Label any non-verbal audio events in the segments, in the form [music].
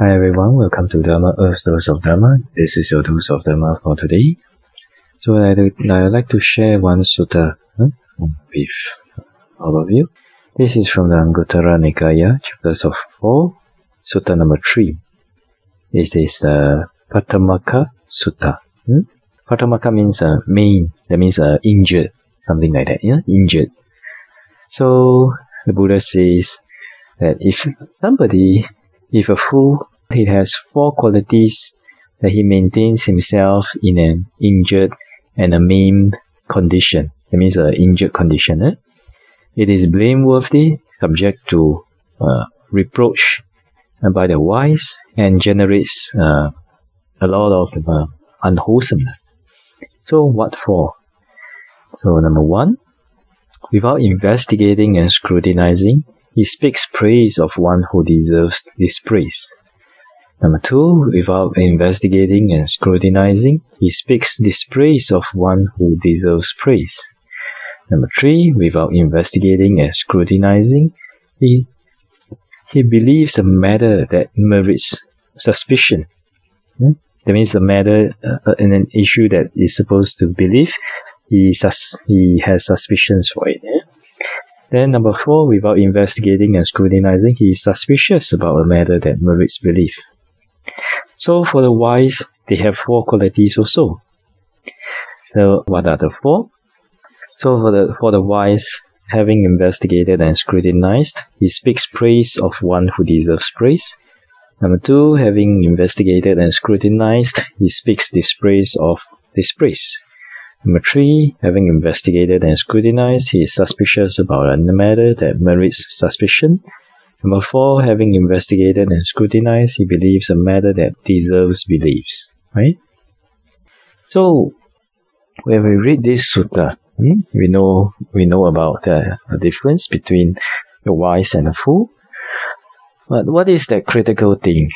Hi everyone, welcome to Dharma Earth Dose of Dharma. This is your dose of Dharma for today. So I'd, I'd like to share one sutta huh, with all of you. This is from the Anguttara Nikaya, chapters of 4, sutta number 3. This is the Pattamaka Sutta. Hmm? Pattamaka means uh, main, that means uh, injured, something like that, yeah? Injured. So the Buddha says that if somebody if a fool, he has four qualities that he maintains himself in an injured and a maimed condition. That means an injured condition. Eh? It is blameworthy, subject to uh, reproach by the wise, and generates uh, a lot of uh, unwholesomeness. So what for? So number one, without investigating and scrutinizing, he speaks praise of one who deserves this praise. Number two, without investigating and scrutinizing, he speaks dispraise of one who deserves praise. Number three, without investigating and scrutinizing, he, he believes a matter that merits suspicion. Hmm? That means a matter uh, in an issue that is supposed to believe, he, sus- he has suspicions for it. Then number four, without investigating and scrutinizing, he is suspicious about a matter that merits belief. So for the wise, they have four qualities also. So what are the four? So for the for the wise, having investigated and scrutinized, he speaks praise of one who deserves praise. Number two, having investigated and scrutinized, he speaks dispraise of dispraise. Number three, having investigated and scrutinized, he is suspicious about a matter that merits suspicion. Number four, having investigated and scrutinized, he believes a matter that deserves beliefs. Right? So, when we read this sutta, hmm, we know we know about the, the difference between the wise and the fool. But what is the critical thing?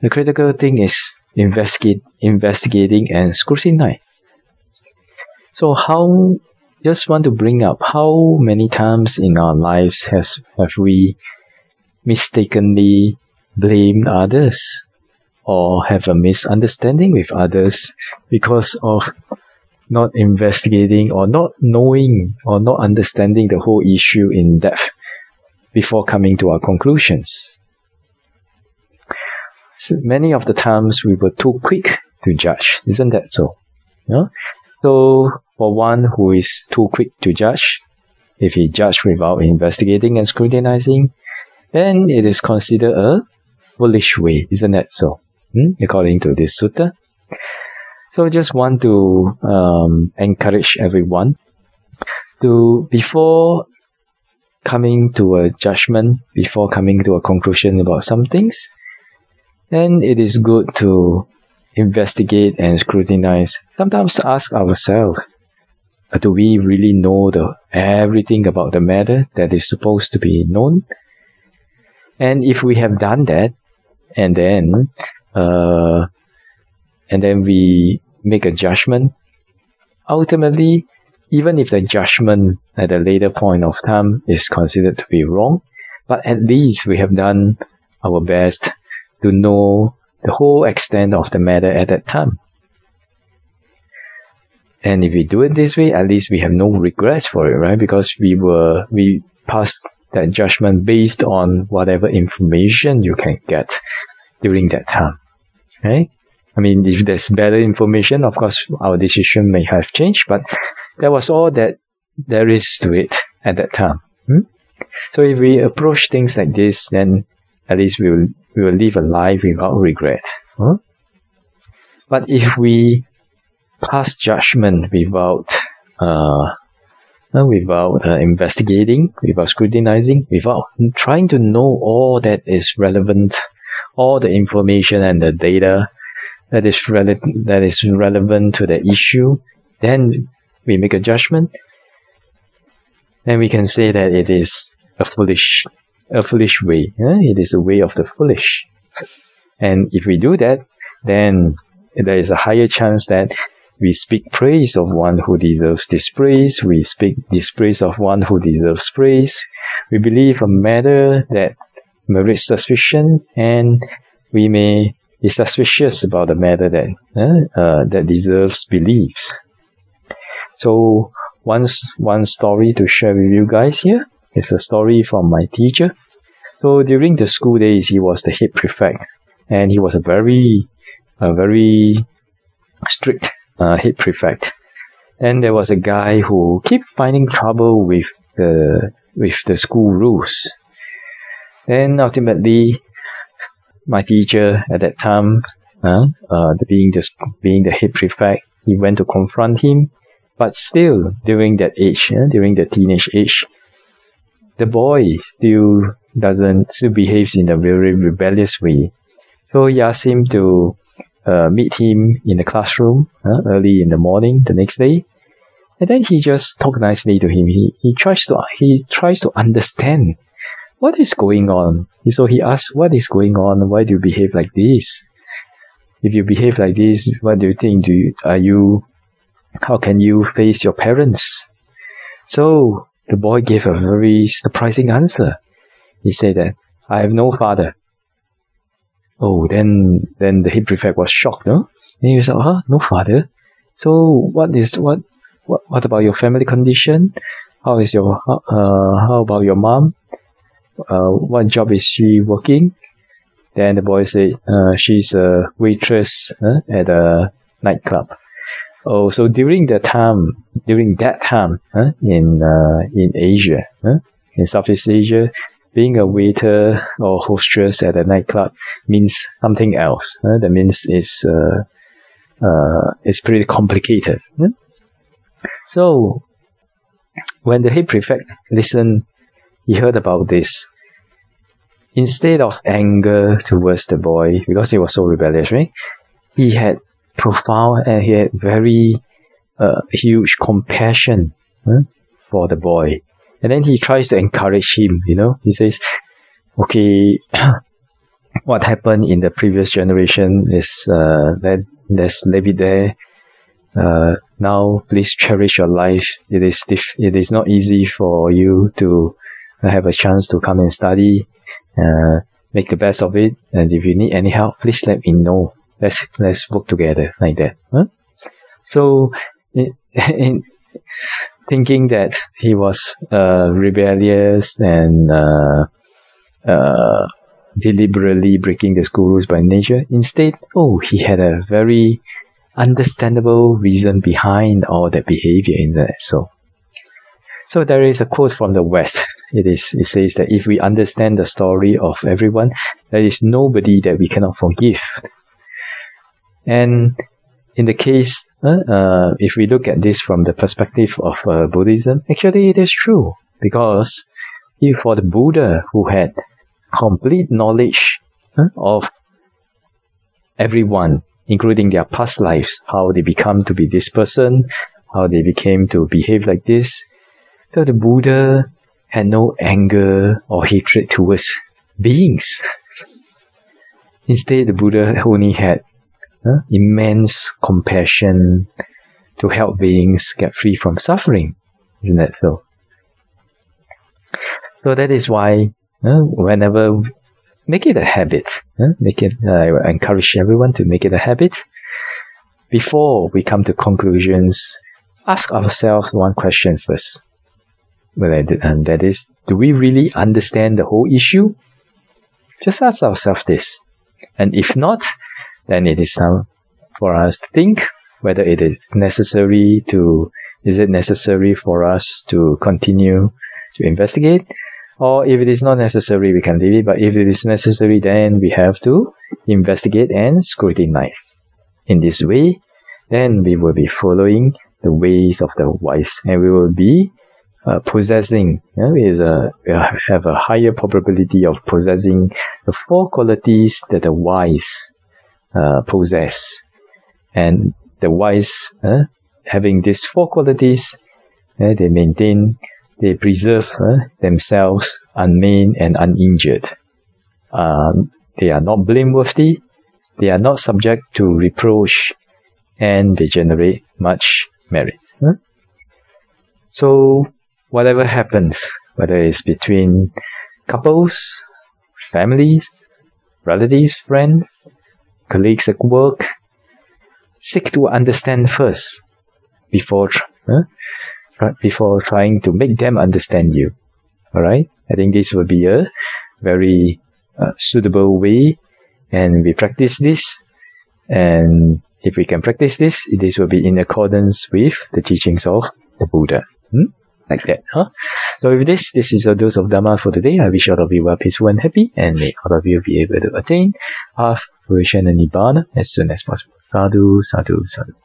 The critical thing is investigate, investigating and scrutinizing. So how just want to bring up how many times in our lives has have we mistakenly blamed others or have a misunderstanding with others because of not investigating or not knowing or not understanding the whole issue in depth before coming to our conclusions. So many of the times we were too quick to judge, isn't that so? Yeah? So, for one who is too quick to judge, if he judges without investigating and scrutinizing, then it is considered a foolish way, isn't that so? Hmm? According to this sutta. So, just want to um, encourage everyone to, before coming to a judgment, before coming to a conclusion about some things, then it is good to investigate and scrutinize, sometimes ask ourselves, uh, do we really know the, everything about the matter that is supposed to be known? And if we have done that, and then, uh, and then we make a judgment, ultimately, even if the judgment at a later point of time is considered to be wrong, but at least we have done our best to know the whole extent of the matter at that time. And if we do it this way, at least we have no regrets for it, right? Because we were, we passed that judgment based on whatever information you can get during that time, right? I mean, if there's better information, of course, our decision may have changed, but that was all that there is to it at that time. Hmm? So if we approach things like this, then at least we will we will live a life without regret. Huh? But if we pass judgment without uh, without uh, investigating, without scrutinizing, without trying to know all that is relevant, all the information and the data that is rele- that is relevant to the issue, then we make a judgment. Then we can say that it is a foolish a foolish way. Yeah? It is a way of the foolish. And if we do that, then there is a higher chance that we speak praise of one who deserves dispraise. We speak dispraise of one who deserves praise. We believe a matter that merits suspicion and we may be suspicious about the matter that uh, that deserves beliefs. So once one story to share with you guys here is a story from my teacher. So during the school days, he was the head prefect, and he was a very, a very strict uh, head prefect. And there was a guy who kept finding trouble with the with the school rules. And ultimately, my teacher at that time, uh, uh, being the being the head prefect, he went to confront him. But still, during that age, uh, during the teenage age, the boy still doesn't still behaves in a very rebellious way. So him to uh, meet him in the classroom uh, early in the morning the next day, and then he just talked nicely to him. He he tries to he tries to understand what is going on? So he asked, what is going on? Why do you behave like this? If you behave like this, what do you think? Do you, are you, how can you face your parents? So the boy gave a very surprising answer. He said that, I have no father. Oh, then, then the head prefect was shocked, no? And he was like, huh, no father? So what is, what, what, what about your family condition? How is your, uh, how about your mom? uh, what job is she working? Then the boy said, uh, she's a waitress uh, at a nightclub. Oh, so during the time, during that time uh, in uh, in Asia, uh, in Southeast Asia, being a waiter or hostess at a nightclub means something else. Uh, that means it's uh, uh, it's pretty complicated. Uh. So when the head prefect listened he heard about this. Instead of anger towards the boy, because he was so rebellious, right? He had profound and he had very uh, huge compassion huh, for the boy. And then he tries to encourage him, you know. He says, okay, [clears throat] what happened in the previous generation is uh, that let's it there. Uh, now, please cherish your life. It is diff- it is not easy for you to have a chance to come and study, uh, make the best of it. And if you need any help, please let me know. Let's let's work together like that. Huh? So, in, [laughs] in thinking that he was uh, rebellious and uh, uh, deliberately breaking the school rules by nature, instead, oh, he had a very understandable reason behind all that behavior in there. So, so there is a quote from the West [laughs] it is it says that if we understand the story of everyone, there is nobody that we cannot forgive. And in the case, uh, uh, if we look at this from the perspective of uh, Buddhism, actually it is true because if for the Buddha who had complete knowledge uh, of everyone, including their past lives, how they become to be this person, how they became to behave like this. So the Buddha had no anger or hatred towards beings. Instead, the Buddha only had uh, immense compassion to help beings get free from suffering. Isn't that so? So that is why uh, whenever make it a habit, uh, make it. I encourage everyone to make it a habit. Before we come to conclusions, ask ourselves one question first Well, and that is, do we really understand the whole issue? Just ask ourselves this. And if not, then it is time for us to think whether it is necessary to, is it necessary for us to continue to investigate? Or if it is not necessary, we can leave it. But if it is necessary, then we have to investigate and scrutinize. In this way, then we will be following the ways of the wise and we will be uh, possessing yeah, is a have a higher probability of possessing the four qualities that the wise uh, possess, and the wise uh, having these four qualities, uh, they maintain, they preserve uh, themselves unmaimed and uninjured. Um, they are not blameworthy, they are not subject to reproach, and they generate much merit. So whatever happens, whether it's between couples, families, relatives, friends, colleagues at work. Seek to understand first before huh? before trying to make them understand you. All right. I think this will be a very uh, suitable way, and we practice this. And if we can practice this, this will be in accordance with the teachings of the Buddha. Hmm? Like that, huh? So with this, this is a dose of Dharma for today. I wish all of you are peaceful and happy, and may all of you be able to attain path, fruition, and Nibbana as soon as possible. Sadhu, sadhu, sadhu.